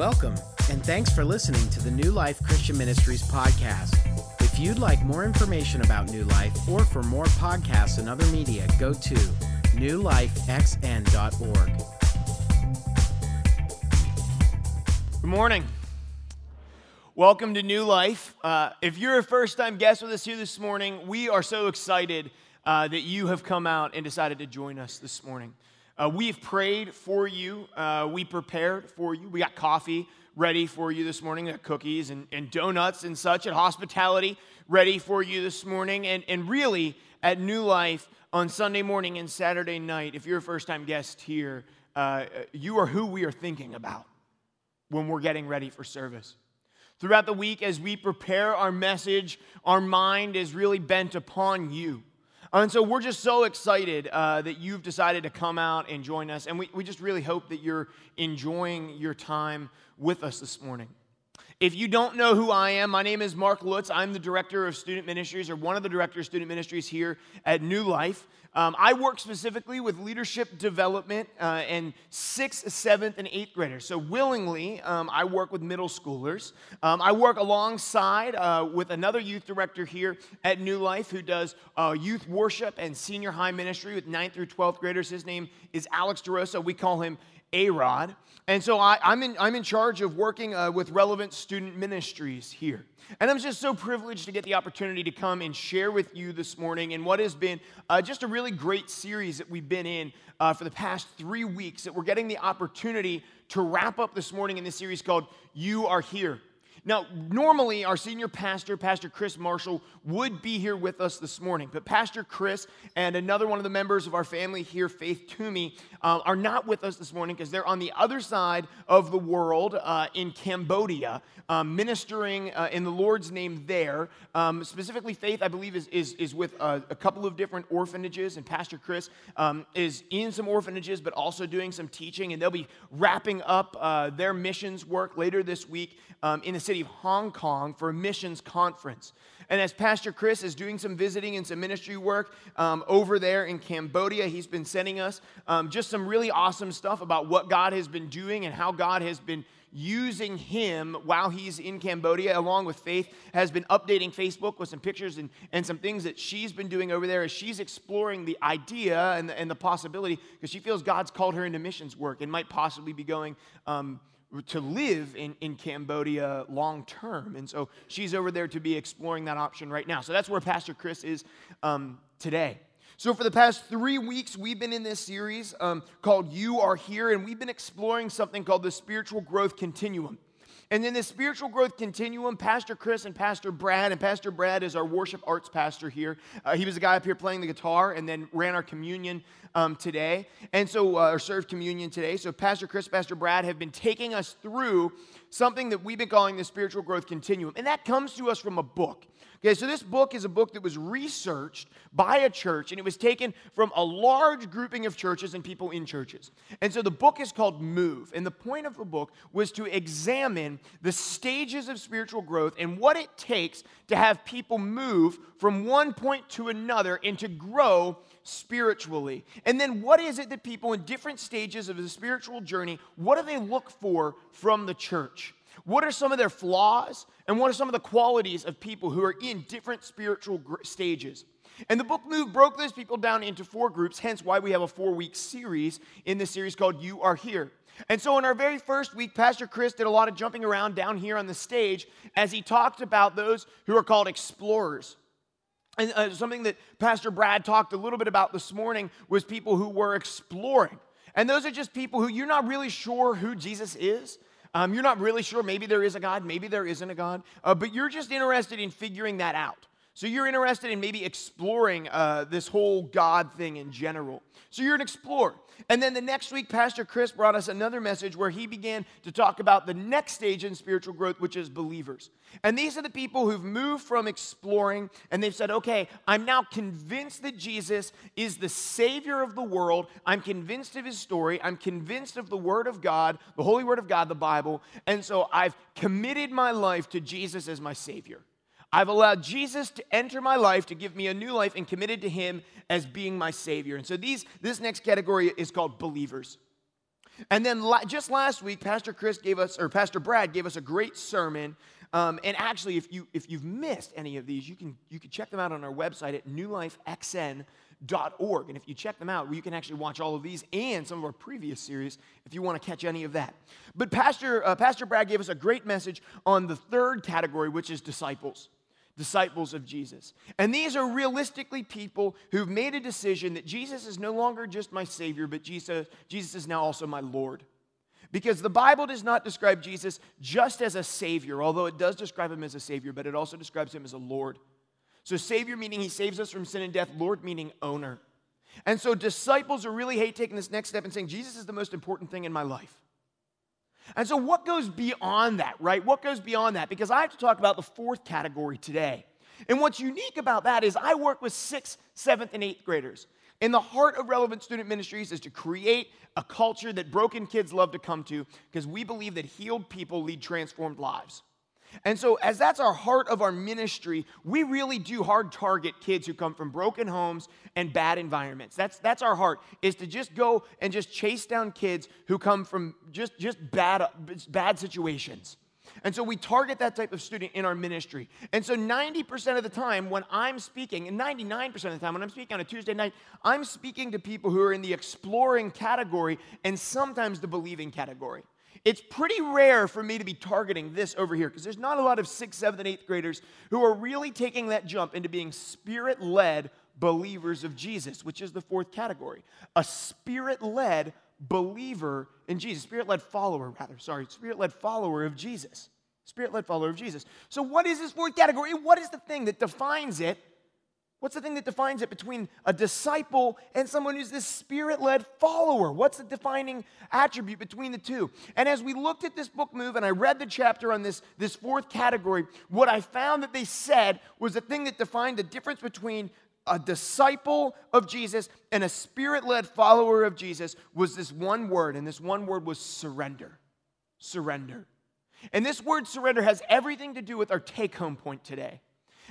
Welcome, and thanks for listening to the New Life Christian Ministries podcast. If you'd like more information about New Life or for more podcasts and other media, go to newlifexn.org. Good morning. Welcome to New Life. Uh, if you're a first time guest with us here this morning, we are so excited uh, that you have come out and decided to join us this morning. Uh, we've prayed for you. Uh, we prepared for you. We got coffee ready for you this morning, cookies and, and donuts and such, and hospitality ready for you this morning. And, and really, at New Life on Sunday morning and Saturday night, if you're a first time guest here, uh, you are who we are thinking about when we're getting ready for service. Throughout the week, as we prepare our message, our mind is really bent upon you. And so we're just so excited uh, that you've decided to come out and join us. And we, we just really hope that you're enjoying your time with us this morning. If you don't know who I am, my name is Mark Lutz. I'm the director of student ministries, or one of the directors of student ministries here at New Life. Um, I work specifically with leadership development uh, and sixth, seventh, and eighth graders. So, willingly, um, I work with middle schoolers. Um, I work alongside uh, with another youth director here at New Life who does uh, youth worship and senior high ministry with ninth through 12th graders. His name is Alex DeRosa. We call him A Rod. And so I, am in, I'm in charge of working uh, with relevant student ministries here. And I'm just so privileged to get the opportunity to come and share with you this morning in what has been uh, just a really great series that we've been in uh, for the past three weeks. That we're getting the opportunity to wrap up this morning in this series called You Are Here. Now, normally our senior pastor, Pastor Chris Marshall, would be here with us this morning, but Pastor Chris and another one of the members of our family here, Faith Toomey, uh, are not with us this morning because they're on the other side of the world uh, in Cambodia, um, ministering uh, in the Lord's name there. Um, specifically, Faith, I believe, is, is, is with a, a, couple of different orphanages, and Pastor Chris um, is in some orphanages, but also doing some teaching, and they'll be wrapping up uh, their missions work later this week um, in the city of Hong Kong for a missions conference. And as Pastor Chris is doing some visiting and some ministry work um, over there in Cambodia, he's been sending us um, just some really awesome stuff about what God has been doing and how God has been using him while he's in Cambodia, along with Faith, has been updating Facebook with some pictures and, and some things that she's been doing over there as she's exploring the idea and the, and the possibility because she feels God's called her into missions work and might possibly be going um, to live in, in Cambodia long term. And so she's over there to be exploring that option right now. So that's where Pastor Chris is um, today. So, for the past three weeks, we've been in this series um, called You Are Here, and we've been exploring something called the spiritual growth continuum. And in the spiritual growth continuum, Pastor Chris and Pastor Brad, and Pastor Brad is our worship arts pastor here. Uh, he was the guy up here playing the guitar and then ran our communion um, today, and so, uh, or served communion today. So, Pastor Chris, Pastor Brad have been taking us through something that we've been calling the spiritual growth continuum. And that comes to us from a book. Okay, so this book is a book that was researched by a church and it was taken from a large grouping of churches and people in churches. And so the book is called Move. And the point of the book was to examine the stages of spiritual growth and what it takes to have people move from one point to another and to grow spiritually. And then what is it that people in different stages of the spiritual journey, what do they look for from the church? What are some of their flaws? And what are some of the qualities of people who are in different spiritual stages? And the book Move broke those people down into four groups, hence why we have a four week series in this series called You Are Here. And so, in our very first week, Pastor Chris did a lot of jumping around down here on the stage as he talked about those who are called explorers. And uh, something that Pastor Brad talked a little bit about this morning was people who were exploring. And those are just people who you're not really sure who Jesus is. Um, you're not really sure. Maybe there is a God, maybe there isn't a God, uh, but you're just interested in figuring that out. So you're interested in maybe exploring uh, this whole God thing in general. So you're an explorer. And then the next week, Pastor Chris brought us another message where he began to talk about the next stage in spiritual growth, which is believers. And these are the people who've moved from exploring and they've said, okay, I'm now convinced that Jesus is the Savior of the world. I'm convinced of his story. I'm convinced of the Word of God, the Holy Word of God, the Bible. And so I've committed my life to Jesus as my Savior. I've allowed Jesus to enter my life to give me a new life and committed to him as being my savior. And so these this next category is called believers. And then just last week, Pastor Chris gave us, or Pastor Brad gave us a great sermon. Um, and actually, if you if you've missed any of these, you can you can check them out on our website at newlifexn.org. And if you check them out, you can actually watch all of these and some of our previous series if you want to catch any of that. But Pastor uh, Pastor Brad gave us a great message on the third category, which is disciples disciples of Jesus. And these are realistically people who've made a decision that Jesus is no longer just my Savior, but Jesus, Jesus is now also my Lord. Because the Bible does not describe Jesus just as a Savior, although it does describe him as a Savior, but it also describes him as a Lord. So, Savior meaning he saves us from sin and death, Lord meaning owner. And so, disciples are really hate taking this next step and saying, Jesus is the most important thing in my life. And so, what goes beyond that, right? What goes beyond that? Because I have to talk about the fourth category today. And what's unique about that is I work with sixth, seventh, and eighth graders. And the heart of Relevant Student Ministries is to create a culture that broken kids love to come to because we believe that healed people lead transformed lives. And so, as that's our heart of our ministry, we really do hard target kids who come from broken homes and bad environments. That's, that's our heart, is to just go and just chase down kids who come from just, just bad, bad situations. And so we target that type of student in our ministry. And so 90% of the time when I'm speaking, and 99% of the time when I'm speaking on a Tuesday night, I'm speaking to people who are in the exploring category and sometimes the believing category. It's pretty rare for me to be targeting this over here because there's not a lot of sixth, seventh, and eighth graders who are really taking that jump into being spirit led believers of Jesus, which is the fourth category. A spirit led believer in Jesus, spirit led follower, rather, sorry, spirit led follower of Jesus. Spirit led follower of Jesus. So, what is this fourth category? What is the thing that defines it What's the thing that defines it between a disciple and someone who's this spirit led follower? What's the defining attribute between the two? And as we looked at this book move and I read the chapter on this, this fourth category, what I found that they said was the thing that defined the difference between a disciple of Jesus and a spirit led follower of Jesus was this one word, and this one word was surrender. Surrender. And this word surrender has everything to do with our take home point today.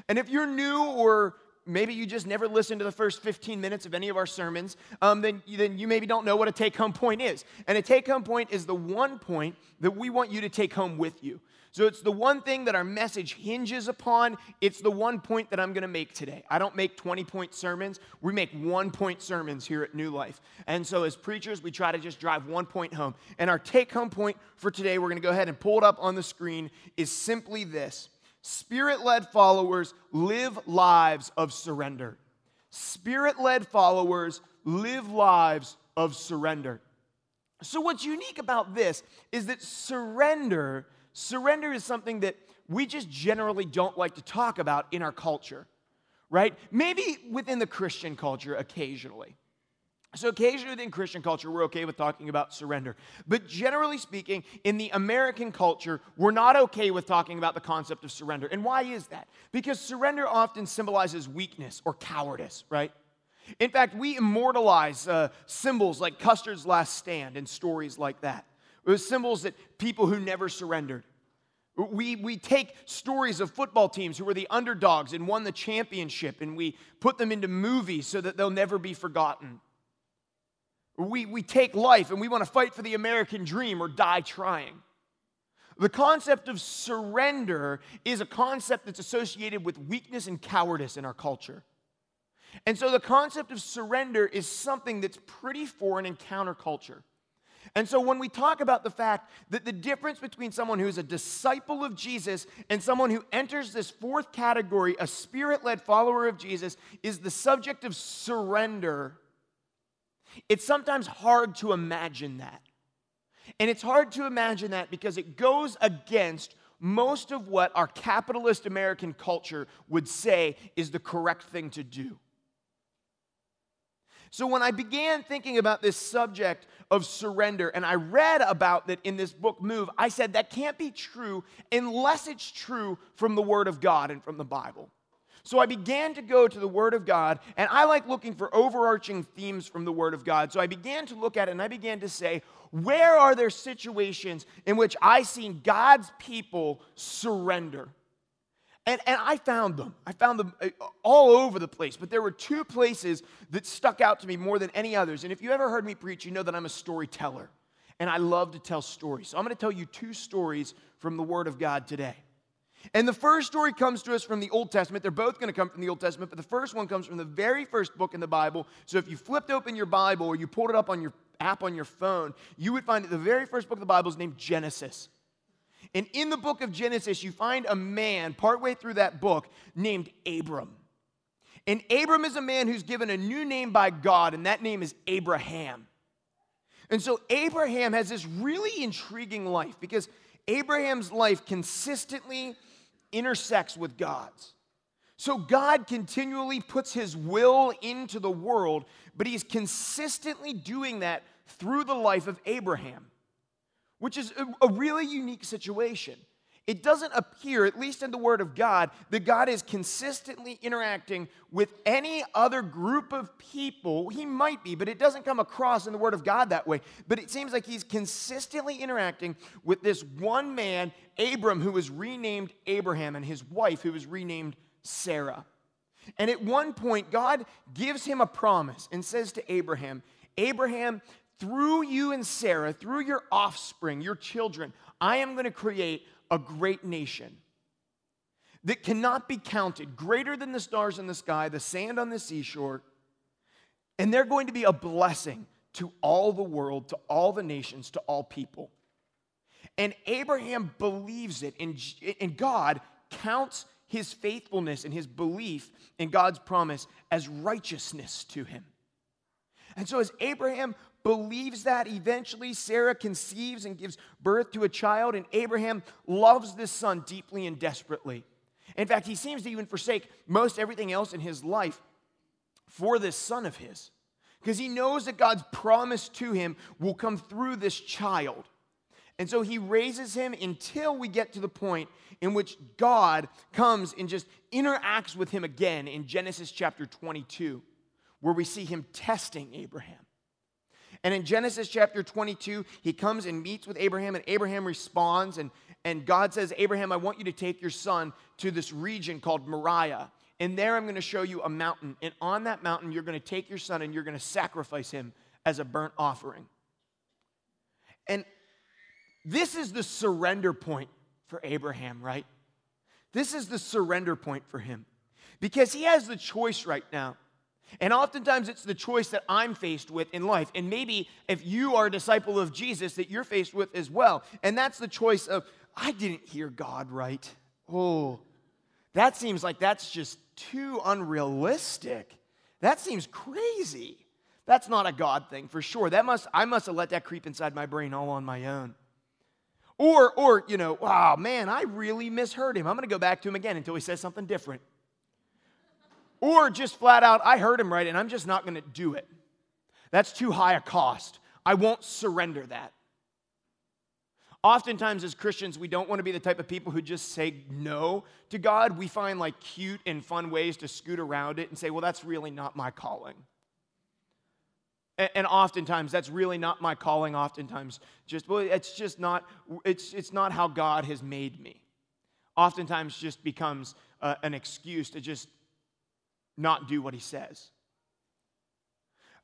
And if you're new or maybe you just never listened to the first 15 minutes of any of our sermons, um, then, then you maybe don't know what a take home point is. And a take home point is the one point that we want you to take home with you. So it's the one thing that our message hinges upon. It's the one point that I'm going to make today. I don't make 20 point sermons, we make one point sermons here at New Life. And so as preachers, we try to just drive one point home. And our take home point for today, we're going to go ahead and pull it up on the screen, is simply this Spirit led followers live lives of surrender. Spirit led followers live lives of surrender. So, what's unique about this is that surrender, surrender is something that we just generally don't like to talk about in our culture, right? Maybe within the Christian culture occasionally. So, occasionally within Christian culture, we're okay with talking about surrender. But generally speaking, in the American culture, we're not okay with talking about the concept of surrender. And why is that? Because surrender often symbolizes weakness or cowardice, right? In fact, we immortalize uh, symbols like Custer's last stand and stories like that. It was symbols that people who never surrendered. We, we take stories of football teams who were the underdogs and won the championship, and we put them into movies so that they'll never be forgotten. We, we take life and we want to fight for the American dream or die trying. The concept of surrender is a concept that's associated with weakness and cowardice in our culture. And so the concept of surrender is something that's pretty foreign in counterculture. And so when we talk about the fact that the difference between someone who's a disciple of Jesus and someone who enters this fourth category, a spirit led follower of Jesus, is the subject of surrender it's sometimes hard to imagine that. And it's hard to imagine that because it goes against most of what our capitalist American culture would say is the correct thing to do. So, when I began thinking about this subject of surrender, and I read about that in this book, Move, I said that can't be true unless it's true from the Word of God and from the Bible. So I began to go to the Word of God, and I like looking for overarching themes from the Word of God. So I began to look at it and I began to say, where are there situations in which I seen God's people surrender? And, and I found them. I found them uh, all over the place. But there were two places that stuck out to me more than any others. And if you ever heard me preach, you know that I'm a storyteller. and I love to tell stories. So I'm going to tell you two stories from the Word of God today. And the first story comes to us from the Old Testament. They're both going to come from the Old Testament, but the first one comes from the very first book in the Bible. So if you flipped open your Bible or you pulled it up on your app on your phone, you would find that the very first book of the Bible is named Genesis. And in the book of Genesis, you find a man partway through that book named Abram. And Abram is a man who's given a new name by God, and that name is Abraham. And so Abraham has this really intriguing life because Abraham's life consistently intersects with God's. So God continually puts his will into the world, but he's consistently doing that through the life of Abraham, which is a, a really unique situation. It doesn't appear, at least in the Word of God, that God is consistently interacting with any other group of people. He might be, but it doesn't come across in the Word of God that way. But it seems like He's consistently interacting with this one man, Abram, who was renamed Abraham, and his wife, who was renamed Sarah. And at one point, God gives him a promise and says to Abraham, Abraham, through you and Sarah, through your offspring, your children, I am going to create a great nation that cannot be counted, greater than the stars in the sky, the sand on the seashore. And they're going to be a blessing to all the world, to all the nations, to all people. And Abraham believes it, and, God counts his faithfulness and his belief in God's promise as righteousness to him. And so, as Abraham believes that. Eventually, Sarah conceives and gives birth to a child, and Abraham loves this son deeply and desperately. In fact, he seems to even forsake most everything else in his life for this son of his because he knows that God's promise to him will come through this child. And so he raises him until we get to the point in which God comes and just interacts with him again in Genesis chapter 22, where we see him testing Abraham. And in Genesis chapter 22, he comes and meets with Abraham, and Abraham responds. And, and God says, Abraham, I want you to take your son to this region called Moriah. And there I'm going to show you a mountain. And on that mountain, you're going to take your son and you're going to sacrifice him as a burnt offering. And this is the surrender point for Abraham, right? This is the surrender point for him because he has the choice right now and oftentimes it's the choice that I'm faced with in life. And maybe if you are a disciple of Jesus, that you're faced with as well. And that's the choice of, I didn't hear God right. Oh, that seems like that's just too unrealistic. That seems crazy. That's not a God thing for sure. That must I must have let that creep inside my brain all on my own. Or, or, you know, wow, man, I really misheard him. I'm to go back to him again until he says something different. Or just flat out, I heard him right and I'm just not going to do it. That's too high a cost. I won't surrender that. Oftentimes, as Christians, we don't want to be the type of people who just say no to God. We find like cute and fun ways to scoot around it and say, well, that's really not my calling. And oftentimes, that's really not my calling. Oftentimes, just, well, it's just not, it's, it's not how God has made me. Oftentimes, just becomes uh, an excuse to just not do what he says.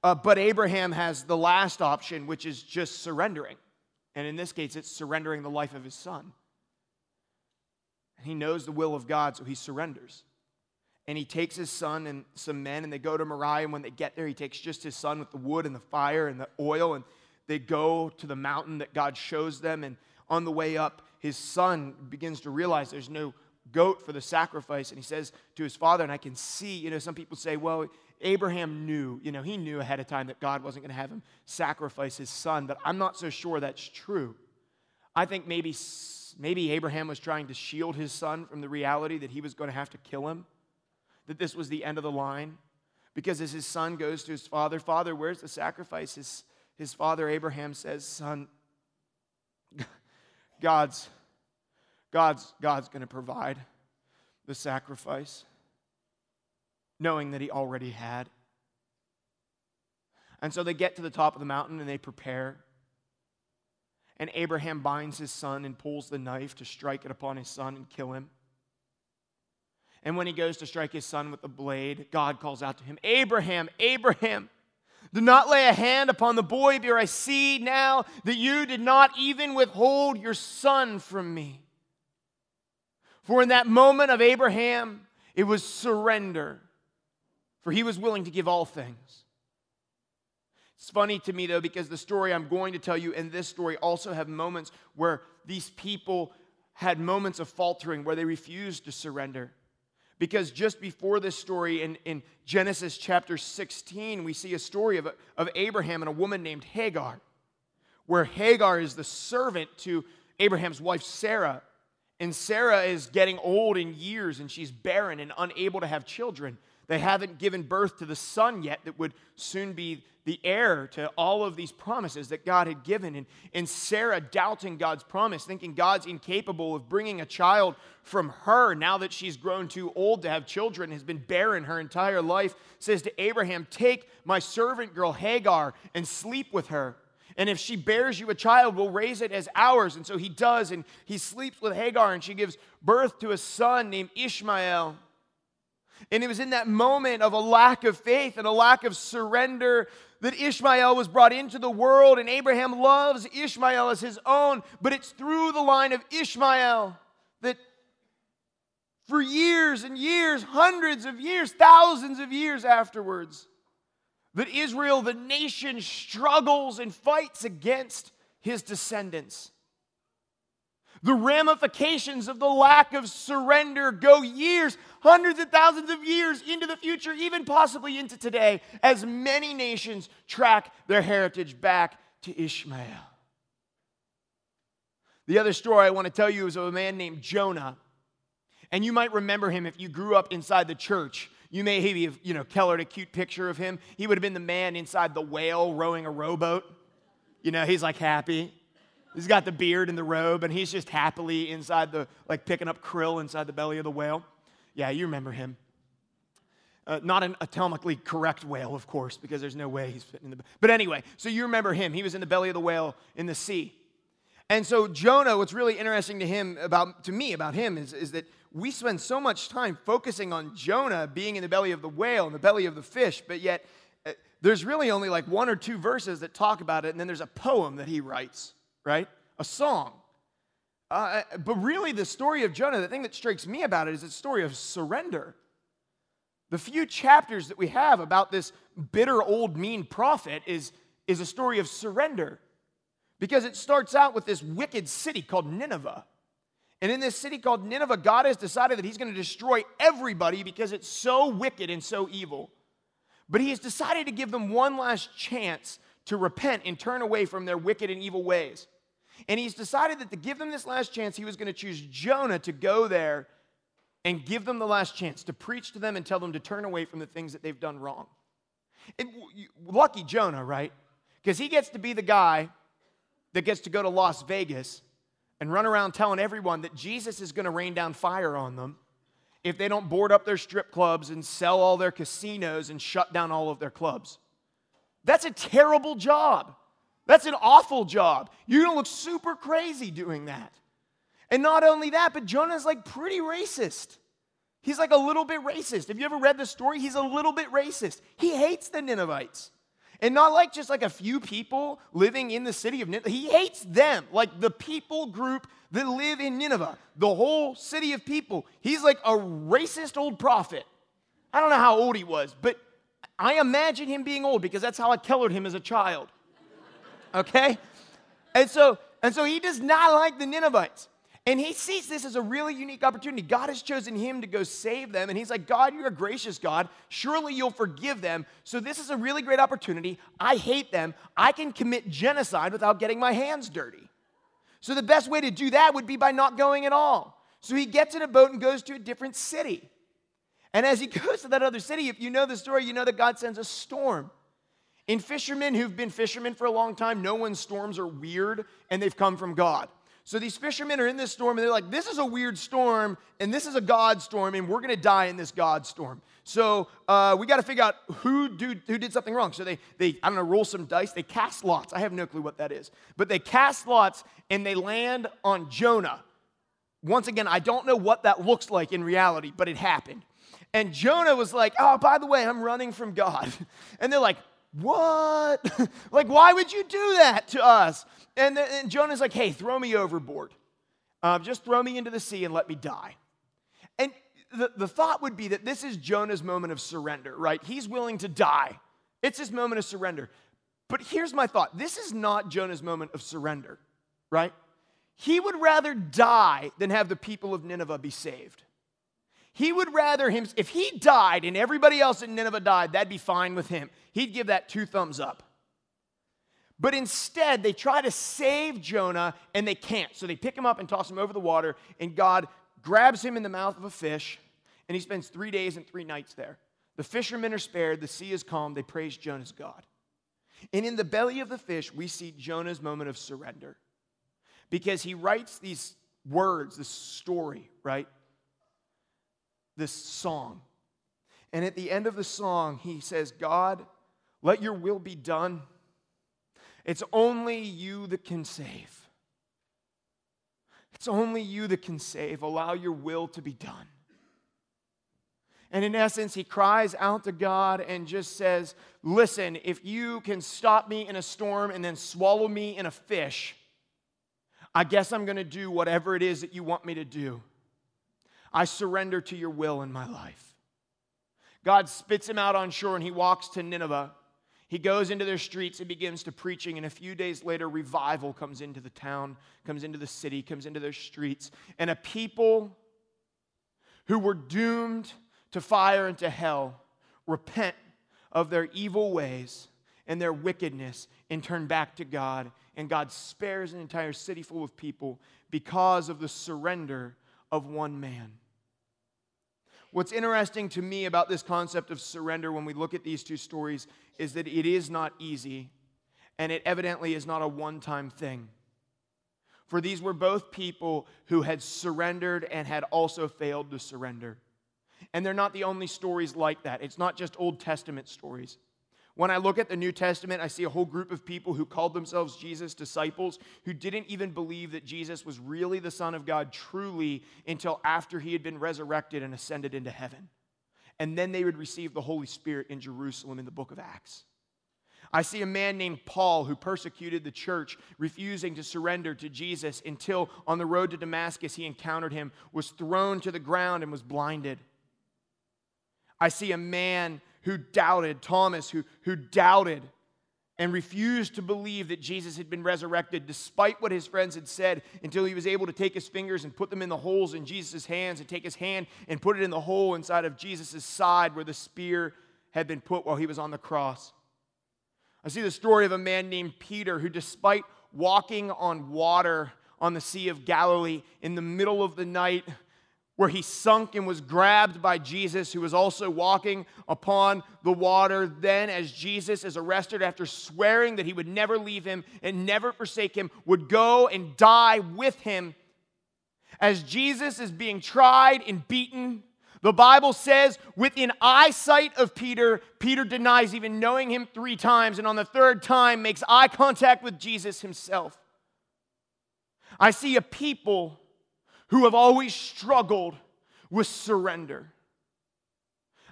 Uh, but Abraham has the last option, which is just surrendering. And in this case, it's surrendering the life of his son. And he knows the will of God, so he surrenders. And he takes his son and some men, and they go to Moriah. And when they get there, he takes just his son with the wood and the fire and the oil, and they go to the mountain that God shows them. And on the way up, his son begins to realize there's no goat for the sacrifice. And he says to his father, and I can see, you know, some people say, well, Abraham knew, you know, he knew ahead of time that God wasn't going to have him sacrifice his son, but I'm not so sure that's true. I think maybe, maybe Abraham was trying to shield his son from the reality that he was going to have to kill him, that this was the end of the line. Because as his son goes to his father, Father, where's the sacrifice? His, his father, Abraham, says, Son, God's God's, God's going to provide the sacrifice, knowing that He already had. And so they get to the top of the mountain and they prepare. And Abraham binds his son and pulls the knife to strike it upon his son and kill him. And when he goes to strike his son with the blade, God calls out to him, Abraham, Abraham. Do not lay a hand upon the boy, for I see now that you did not even withhold your son from me. For in that moment of Abraham, it was surrender, for he was willing to give all things. It's funny to me, though, because the story I'm going to tell you and this story also have moments where these people had moments of faltering, where they refused to surrender. Because just before this story in, in Genesis chapter 16, we see a story of, of Abraham and a woman named Hagar, where Hagar is the servant to Abraham's wife Sarah. And Sarah is getting old in years and she's barren and unable to have children. They haven't given birth to the son yet that would soon be the heir to all of these promises that God had given. And, and Sarah doubting God's promise, thinking God's incapable of bringing a child from her now that she's grown too old to have children, has been barren her entire life, says to Abraham, Take my servant girl Hagar and sleep with her. And if she bears you a child, we'll raise it as ours. And so he does, and he sleeps with Hagar, and she gives birth to a son named Ishmael. And it was in that moment of a lack of faith and a lack of surrender that Ishmael was brought into the world, and Abraham loves Ishmael as his own. But it's through the line of Ishmael that for years and years, hundreds of years, thousands of years afterwards, that Israel, the nation, struggles and fights against his descendants. The ramifications of the lack of surrender go years, hundreds of thousands of years into the future, even possibly into today, as many nations track their heritage back to Ishmael. The other story I want to tell you is of a man named Jonah. And you might remember him if you grew up inside the church. You may have, you know, Keller a cute picture of him. He would have been the man inside the whale rowing a rowboat. You know, he's like happy. He's got the beard and the robe, and he's just happily inside the, like picking up krill inside the belly of the whale. Yeah, you remember him. Uh, not an atomically correct whale, of course, because there's no way he's fitting in the. But anyway, so you remember him. He was in the belly of the whale in the sea. And so Jonah, what's really interesting to him about to me about him is, is that we spend so much time focusing on Jonah being in the belly of the whale, in the belly of the fish, but yet uh, there's really only like one or two verses that talk about it, and then there's a poem that he writes right? A song. Uh, but really, the story of Jonah, the thing that strikes me about it is it's a story of surrender. The few chapters that we have about this bitter, old, mean prophet is, is a story of surrender. Because it starts out with this wicked city called Nineveh. And in this city called Nineveh, God has decided that He's going to destroy everybody because it's so wicked and so evil. But He has decided to give them one last chance to repent and turn away from their wicked and evil ways. And he's decided that to give them this last chance, he was going to choose Jonah to go there and give them the last chance to preach to them and tell them to turn away from the things that they've done wrong. And lucky Jonah, right? Because he gets to be the guy that gets to go to Las Vegas and run around telling everyone that Jesus is going to rain down fire on them if they don't board up their strip clubs and sell all their casinos and shut down all of their clubs. That's a terrible job. That's an awful job. You're gonna look super crazy doing that. And not only that, but Jonah's like pretty racist. He's like a little bit racist. Have you ever read the story? He's a little bit racist. He hates the Ninevites. And not like just like a few people living in the city of Nineveh. He hates them, like the people group that live in Nineveh, the whole city of people. He's like a racist old prophet. I don't know how old he was, but I imagine him being old because that's how I colored him as a child okay? And so, and so he does not like the Ninevites. And he sees this as a really unique opportunity. God has chosen him to go save them. And he's like, God, you're a gracious God. Surely you'll forgive them. So this is a really great opportunity. I hate them. I can commit genocide without getting my hands dirty. So the best way to do that would be by not going at all. So he gets in a boat and goes to a different city. And as he goes to that other city, if you know the story, you know that God sends a storm. In fishermen who've been fishermen for a long time, know when storms are weird and they've come from God. So these fishermen are in this storm and they're like, this is a weird storm and this is a God storm and we're going to die in this God storm. So uh, we got to figure out who, do, who did something wrong. So they, they, I don't know, roll some dice. They cast lots. I have no clue what that is. But they cast lots and they land on Jonah. Once again, I don't know what that looks like in reality, but it happened. And Jonah was like, oh, by the way, I'm running from God. And they're like, What? like, why would you do that to us? And, then, and Jonah's like, Hey, throw me overboard. Uh, just throw me into the sea and let me die. And the, the thought would be that this is Jonah's moment of surrender, right? He's willing to die. It's his moment of surrender. But here's my thought this is not Jonah's moment of surrender, right? He would rather die than have the people of Nineveh be saved. He would rather him, if he died and everybody else in Nineveh died, that'd be fine with him. He'd give that two thumbs up. But instead, they try to save Jonah and they can't. So they pick him up and toss him over the water, and God grabs him in the mouth of a fish, and he spends three days and three nights there. The fishermen are spared, the sea is calm, they praise Jonah's God. And in the belly of the fish, we see Jonah's moment of surrender because he writes these words, this story, right? This song. And at the end of the song, he says, God, let your will be done. It's only you that can save. It's only you that can save. Allow your will to be done. And in essence, he cries out to God and just says, Listen, if you can stop me in a storm and then swallow me in a fish, I guess I'm going to do whatever it is that you want me to do. I surrender to your will in my life. God spits him out on shore and he walks to Nineveh. He goes into their streets and begins to preaching, and a few days later, revival comes into the town, comes into the city, comes into their streets, and a people who were doomed to fire and to hell repent of their evil ways and their wickedness and turn back to God. And God spares an entire city full of people because of the surrender of one man. What's interesting to me about this concept of surrender when we look at these two stories is that it is not easy, and it evidently is not a one time thing. For these were both people who had surrendered and had also failed to surrender. And they're not the only stories like that. It's not just Old Testament stories. When I look at the New Testament, I see a whole group of people who called themselves Jesus' disciples who didn't even believe that Jesus was really the Son of God truly until after he had been resurrected and ascended into heaven. And then they would receive the Holy Spirit in Jerusalem in the book of Acts. I see a man named Paul who persecuted the church, refusing to surrender to Jesus until on the road to Damascus he encountered him, was thrown to the ground, and was blinded. I see a man who doubted, Thomas, who, who doubted and refused to believe that Jesus had been resurrected, despite what his friends had said, until he was able to take his fingers and put them in the holes in Jesus' hands and take his hand and put it in the hole inside of Jesus' side where the spear had been put while he was on the cross. I see the story of a man named Peter who, despite walking on water on the Sea of Galilee in the middle of the night, where he sunk and was grabbed by Jesus, who was also walking upon the water. Then, as Jesus is arrested after swearing that he would never leave him and never forsake him, would go and die with him. As Jesus is being tried and beaten, the Bible says, within eyesight of Peter, Peter denies even knowing him three times, and on the third time makes eye contact with Jesus himself. I see a people who have always struggled with surrender.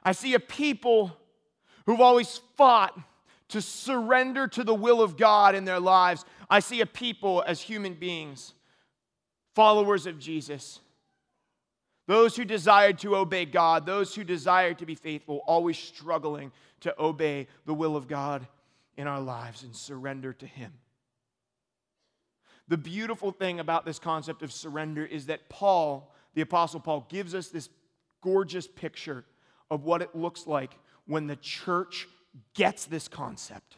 I see a people who've always fought to surrender to the will of God in their lives. I see a people as human beings, followers of Jesus, those who desired to obey God, those who desired to be faithful, always struggling to obey the will of God in our lives and surrender to Him. The beautiful thing about this concept of surrender is that Paul, the Apostle Paul, gives us this gorgeous picture of what it looks like when the church gets this concept.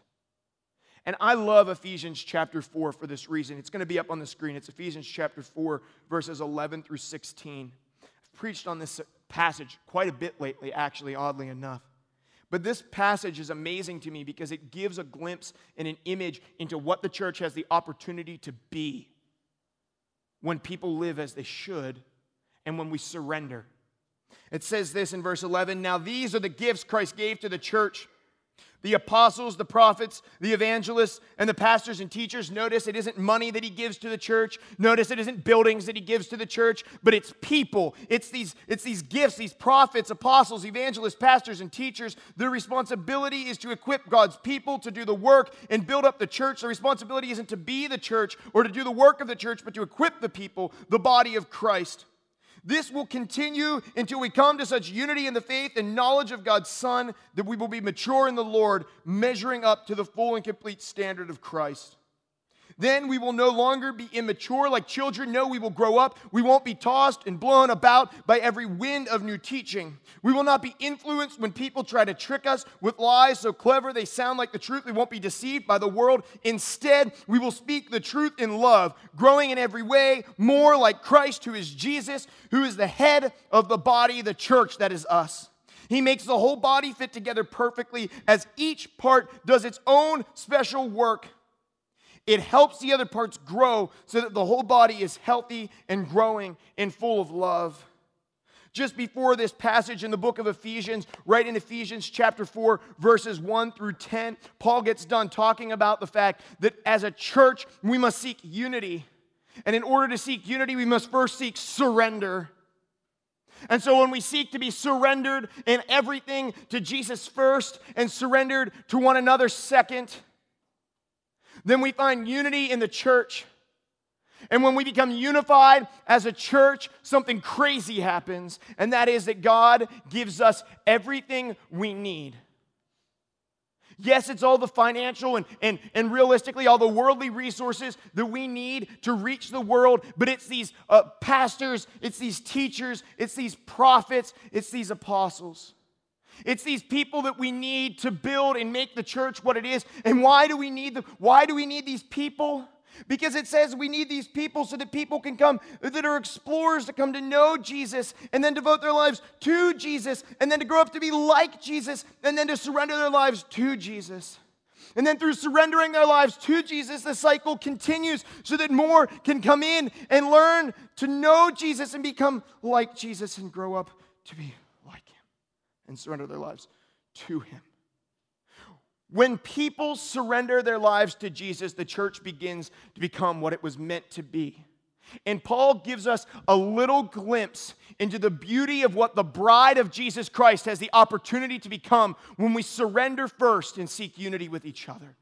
And I love Ephesians chapter 4 for this reason. It's going to be up on the screen. It's Ephesians chapter 4, verses 11 through 16. I've preached on this passage quite a bit lately, actually, oddly enough. But this passage is amazing to me because it gives a glimpse and an image into what the church has the opportunity to be when people live as they should and when we surrender. It says this in verse 11 Now these are the gifts Christ gave to the church the apostles, the prophets, the evangelists, and the pastors and teachers. Notice it isn't money that he gives to the church. Notice it isn't buildings that he gives to the church, but it's people. It's these, it's these gifts, these prophets, apostles, evangelists, pastors, and teachers. Their responsibility is to equip God's people to do the work and build up the church. The responsibility isn't to be the church or to do the work of the church, but to equip the people, the body of Christ. This will continue until we come to such unity in the faith and knowledge of God's Son that we will be mature in the Lord, measuring up to the full and complete standard of Christ. Then we will no longer be immature like children. No, we will grow up. We won't be tossed and blown about by every wind of new teaching. We will not be influenced when people try to trick us with lies so clever they sound like the truth. We won't be deceived by the world. Instead, we will speak the truth in love, growing in every way more like Christ, who is Jesus, who is the head of the body, the church, that is us. He makes the whole body fit together perfectly as each part does its own special work. It helps the other parts grow so that the whole body is healthy and growing and full of love. Just before this passage in the book of Ephesians, right in Ephesians chapter 4, verses 1 through 10, Paul gets done talking about the fact that as a church, we must seek unity. And in order to seek unity, we must first seek surrender. And so when we seek to be surrendered in everything to Jesus first and surrendered to one another second, then we find unity in the church. And when we become unified as a church, something crazy happens, and that is that God gives us everything we need. Yes, it's all the financial and, and, and realistically all the worldly resources that we need to reach the world, but it's these uh, pastors, it's these teachers, it's these prophets, it's these apostles. It's these people that we need to build and make the church what it is. And why do we need them? Why do we need these people? Because it says we need these people so that people can come that are explorers to come to know Jesus and then devote their lives to Jesus and then to grow up to be like Jesus and then to surrender their lives to Jesus. And then through surrendering their lives to Jesus, the cycle continues so that more can come in and learn to know Jesus and become like Jesus and grow up to be and surrender their lives to Him. When people surrender their lives to Jesus, the church begins to become what it was meant to be. And Paul gives us a little glimpse into the beauty of what the bride of Jesus Christ has the opportunity to become when we surrender first and seek unity with each other.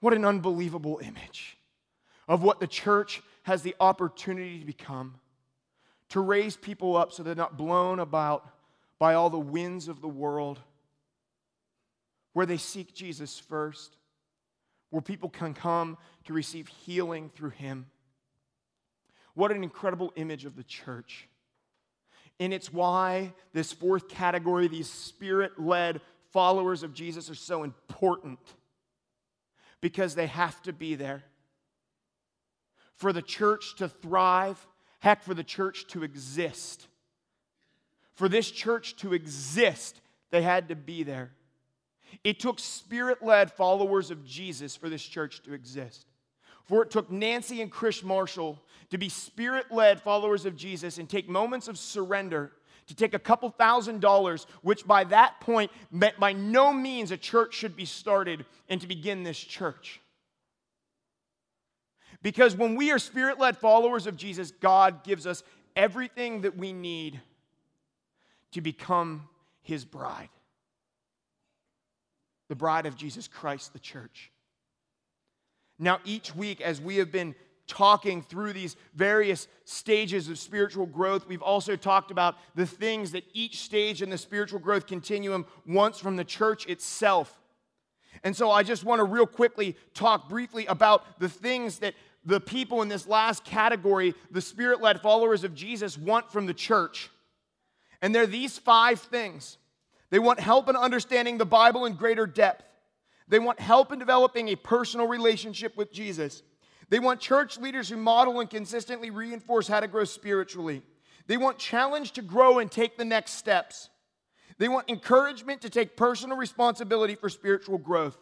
What an unbelievable image of what the church has the opportunity to become to raise people up so they're not blown about by all the winds of the world, where they seek Jesus first, where people can come to receive healing through him. What an incredible image of the church. And it's why this fourth category, these spirit led followers of Jesus, are so important because they have to be there. For the church to thrive, heck, for the church to exist, for this church to exist, they had to be there. It took spirit led followers of Jesus for this church to exist. For it took Nancy and Chris Marshall to be spirit led followers of Jesus and take moments of surrender to take a couple thousand dollars, which by that point meant by no means a church should be started, and to begin this church. Because when we are spirit led followers of Jesus, God gives us everything that we need to become his bride, the bride of Jesus Christ, the church. Now, each week, as we have been talking through these various stages of spiritual growth, we've also talked about the things that each stage in the spiritual growth continuum wants from the church itself. And so I just want to real quickly talk briefly about the things that the people in this last category, the spirit led followers of Jesus, want from the church. And they're these five things they want help in understanding the Bible in greater depth, they want help in developing a personal relationship with Jesus. They want church leaders who model and consistently reinforce how to grow spiritually. They want challenge to grow and take the next steps. They want encouragement to take personal responsibility for spiritual growth.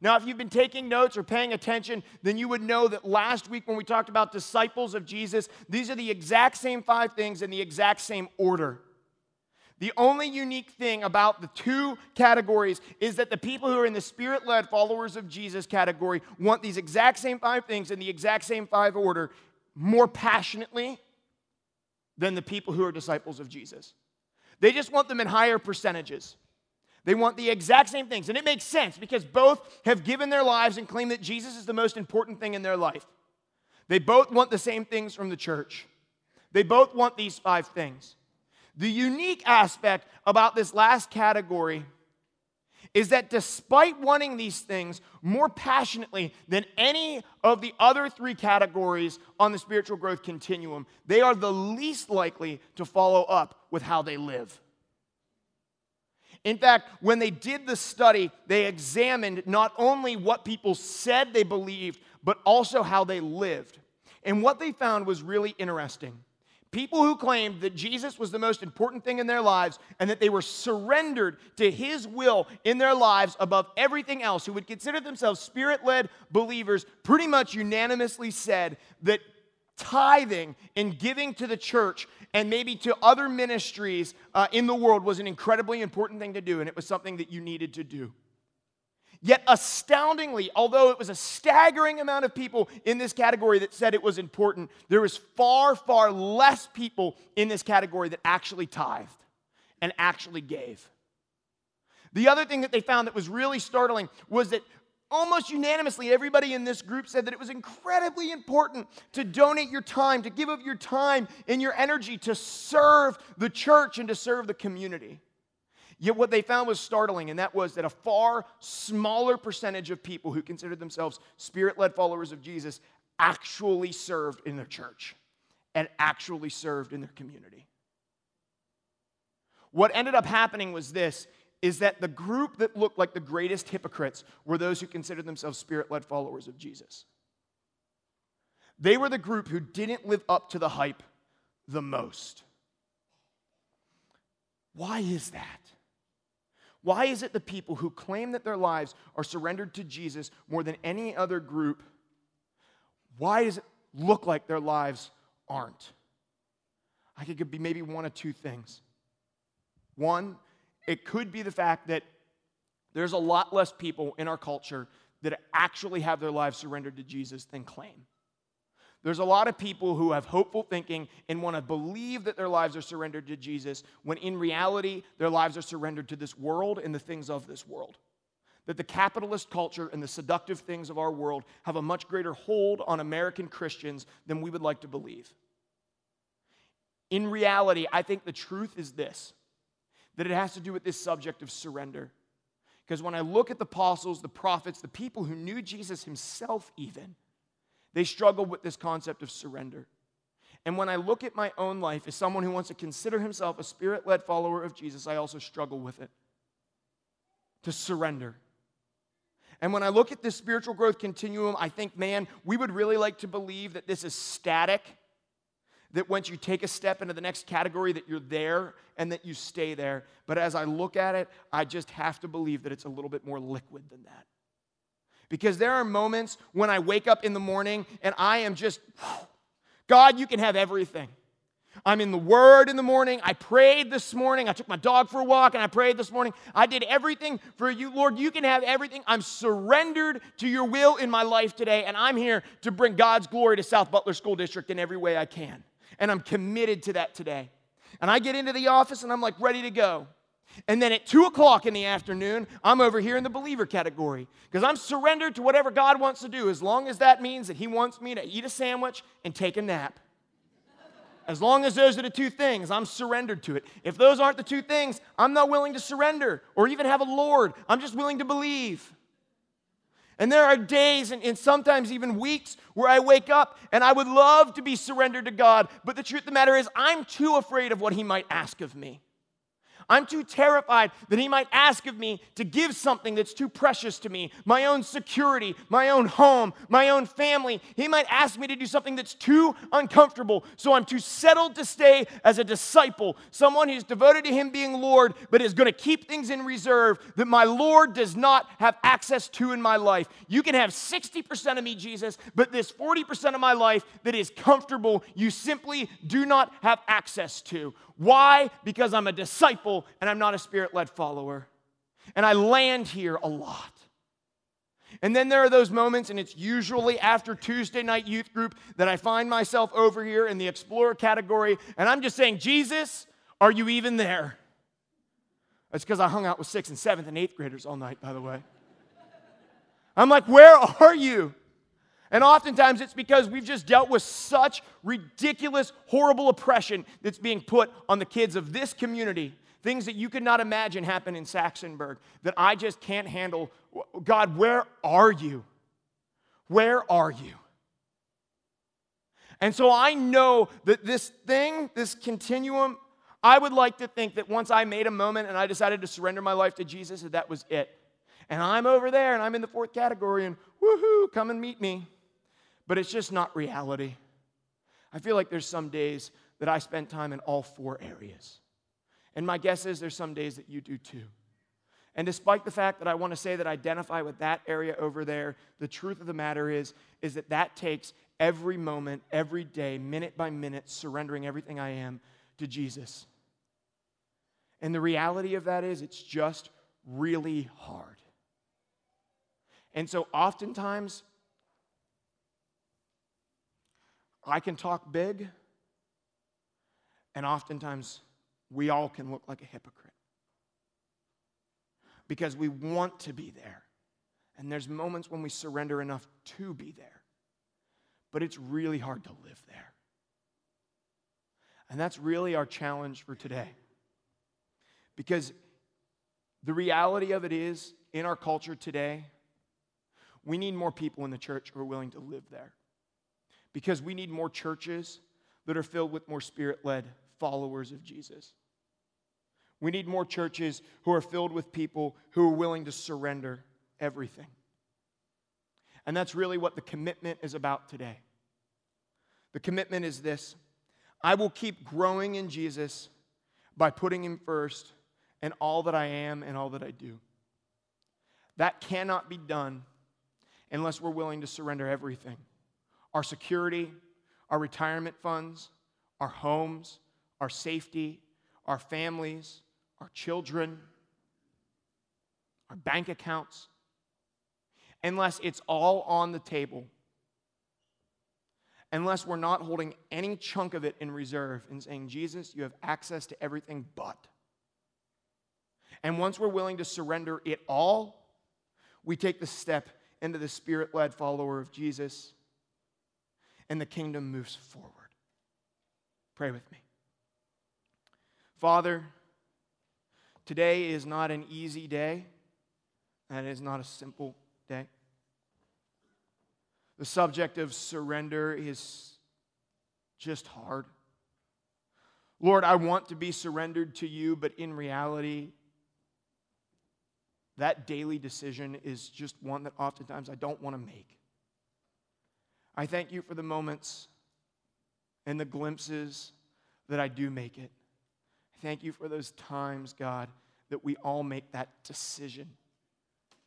Now, if you've been taking notes or paying attention, then you would know that last week when we talked about disciples of Jesus, these are the exact same five things in the exact same order. The only unique thing about the two categories is that the people who are in the spirit led followers of Jesus category want these exact same five things in the exact same five order more passionately than the people who are disciples of Jesus. They just want them in higher percentages. They want the exact same things. And it makes sense because both have given their lives and claim that Jesus is the most important thing in their life. They both want the same things from the church. They both want these five things. The unique aspect about this last category is that despite wanting these things more passionately than any of the other three categories on the spiritual growth continuum, they are the least likely to follow up with how they live. In fact, when they did the study, they examined not only what people said they believed, but also how they lived. And what they found was really interesting. People who claimed that Jesus was the most important thing in their lives and that they were surrendered to his will in their lives above everything else, who would consider themselves spirit led believers, pretty much unanimously said that tithing and giving to the church and maybe to other ministries uh, in the world was an incredibly important thing to do, and it was something that you needed to do. Yet, astoundingly, although it was a staggering amount of people in this category that said it was important, there was far, far less people in this category that actually tithed and actually gave. The other thing that they found that was really startling was that almost unanimously everybody in this group said that it was incredibly important to donate your time, to give of your time and your energy to serve the church and to serve the community. Yet what they found was startling, and that was that a far smaller percentage of people who considered themselves spirit led followers of Jesus actually served in their church and actually served in their community. What ended up happening was this is that the group that looked like the greatest hypocrites were those who considered themselves spirit led followers of Jesus. They were the group who didn't live up to the hype the most. Why is that? Why is it the people who claim that their lives are surrendered to Jesus more than any other group, why does it look like their lives aren't? I think it could be maybe one of two things. One, it could be the fact that there's a lot less people in our culture that actually have their lives surrendered to Jesus than claim. There's a lot of people who have hopeful thinking and want to believe that their lives are surrendered to Jesus, when in reality, their lives are surrendered to this world and the things of this world. That the capitalist culture and the seductive things of our world have a much greater hold on American Christians than we would like to believe. In reality, I think the truth is this that it has to do with this subject of surrender. Because when I look at the apostles, the prophets, the people who knew Jesus himself, even, they struggle with this concept of surrender. And when I look at my own life as someone who wants to consider himself a spirit led follower of Jesus, I also struggle with it to surrender. And when I look at this spiritual growth continuum, I think, man, we would really like to believe that this is static, that once you take a step into the next category, that you're there and that you stay there. But as I look at it, I just have to believe that it's a little bit more liquid than that. Because there are moments when I wake up in the morning and I am just, God, you can have everything. I'm in the Word in the morning. I prayed this morning. I took my dog for a walk and I prayed this morning. I did everything for you. Lord, you can have everything. I'm surrendered to your will in my life today, and I'm here to bring God's glory to South Butler School District in every way I can. And I'm committed to that today. And I get into the office and I'm like ready to go. And then at two o'clock in the afternoon, I'm over here in the believer category because I'm surrendered to whatever God wants to do, as long as that means that He wants me to eat a sandwich and take a nap. As long as those are the two things, I'm surrendered to it. If those aren't the two things, I'm not willing to surrender or even have a Lord. I'm just willing to believe. And there are days and, and, sometimes even weeks where I wake up and I would love to be surrendered to God, but the truth of the matter is, I'm too afraid of what He might ask of me. I'm too terrified that he might ask of me to give something that's too precious to me my own security, my own home, my own family. He might ask me to do something that's too uncomfortable. So I'm too settled to stay as a disciple, someone who's devoted to him being Lord, but is going to keep things in reserve that my Lord does not have access to in my life. You can have 60% of me, Jesus, but this 40% of my life that is comfortable, you simply do not have access to. Why? Because I'm a disciple and I'm not a spirit led follower. And I land here a lot. And then there are those moments, and it's usually after Tuesday night youth group that I find myself over here in the explorer category, and I'm just saying, Jesus, are you even there? That's because I hung out with sixth and seventh and eighth graders all night, by the way. I'm like, where are you? And oftentimes it's because we've just dealt with such ridiculous, horrible oppression that's being put on the kids of this community. Things that you could not imagine happen in Saxonburg that I just can't handle. God, where are you? Where are you? And so I know that this thing, this continuum, I would like to think that once I made a moment and I decided to surrender my life to Jesus, that that was it. And I'm over there and I'm in the fourth category and woohoo, come and meet me but it's just not reality. I feel like there's some days that I spend time in all four areas. And my guess is there's some days that you do too. And despite the fact that I want to say that I identify with that area over there, the truth of the matter is is that that takes every moment, every day, minute by minute surrendering everything I am to Jesus. And the reality of that is it's just really hard. And so oftentimes I can talk big, and oftentimes we all can look like a hypocrite because we want to be there. And there's moments when we surrender enough to be there, but it's really hard to live there. And that's really our challenge for today. Because the reality of it is, in our culture today, we need more people in the church who are willing to live there because we need more churches that are filled with more spirit led followers of Jesus. We need more churches who are filled with people who are willing to surrender everything. And that's really what the commitment is about today. The commitment is this I will keep growing in Jesus by putting Him first in all that I am and all that I do. That cannot be done unless we're willing to surrender everything our security, our retirement funds, our homes, our safety, our families, our children, our bank accounts, unless it's all on the table, unless we're not holding any chunk of it in reserve and saying, Jesus, you have access to everything but. And once we're willing to surrender it all, we take the step into the spirit led follower of Jesus and the kingdom moves forward. Pray with me. Father, today is not an easy day, and it is not a simple day. The subject of surrender is just hard. Lord, I want to be surrendered to you, but in reality, that daily decision is just one that oftentimes I don't want to make. I thank you for the moments and the glimpses that I do make it. I thank you for those times, God, that we all make that decision.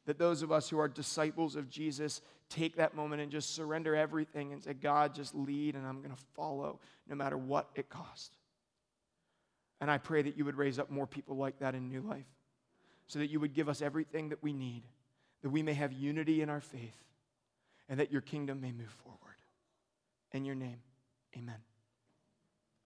That those of us who are disciples of Jesus take that moment and just surrender everything and say, God, just lead and I'm going to follow no matter what it costs. And I pray that you would raise up more people like that in New Life so that you would give us everything that we need, that we may have unity in our faith and that your kingdom may move forward. In your name, amen.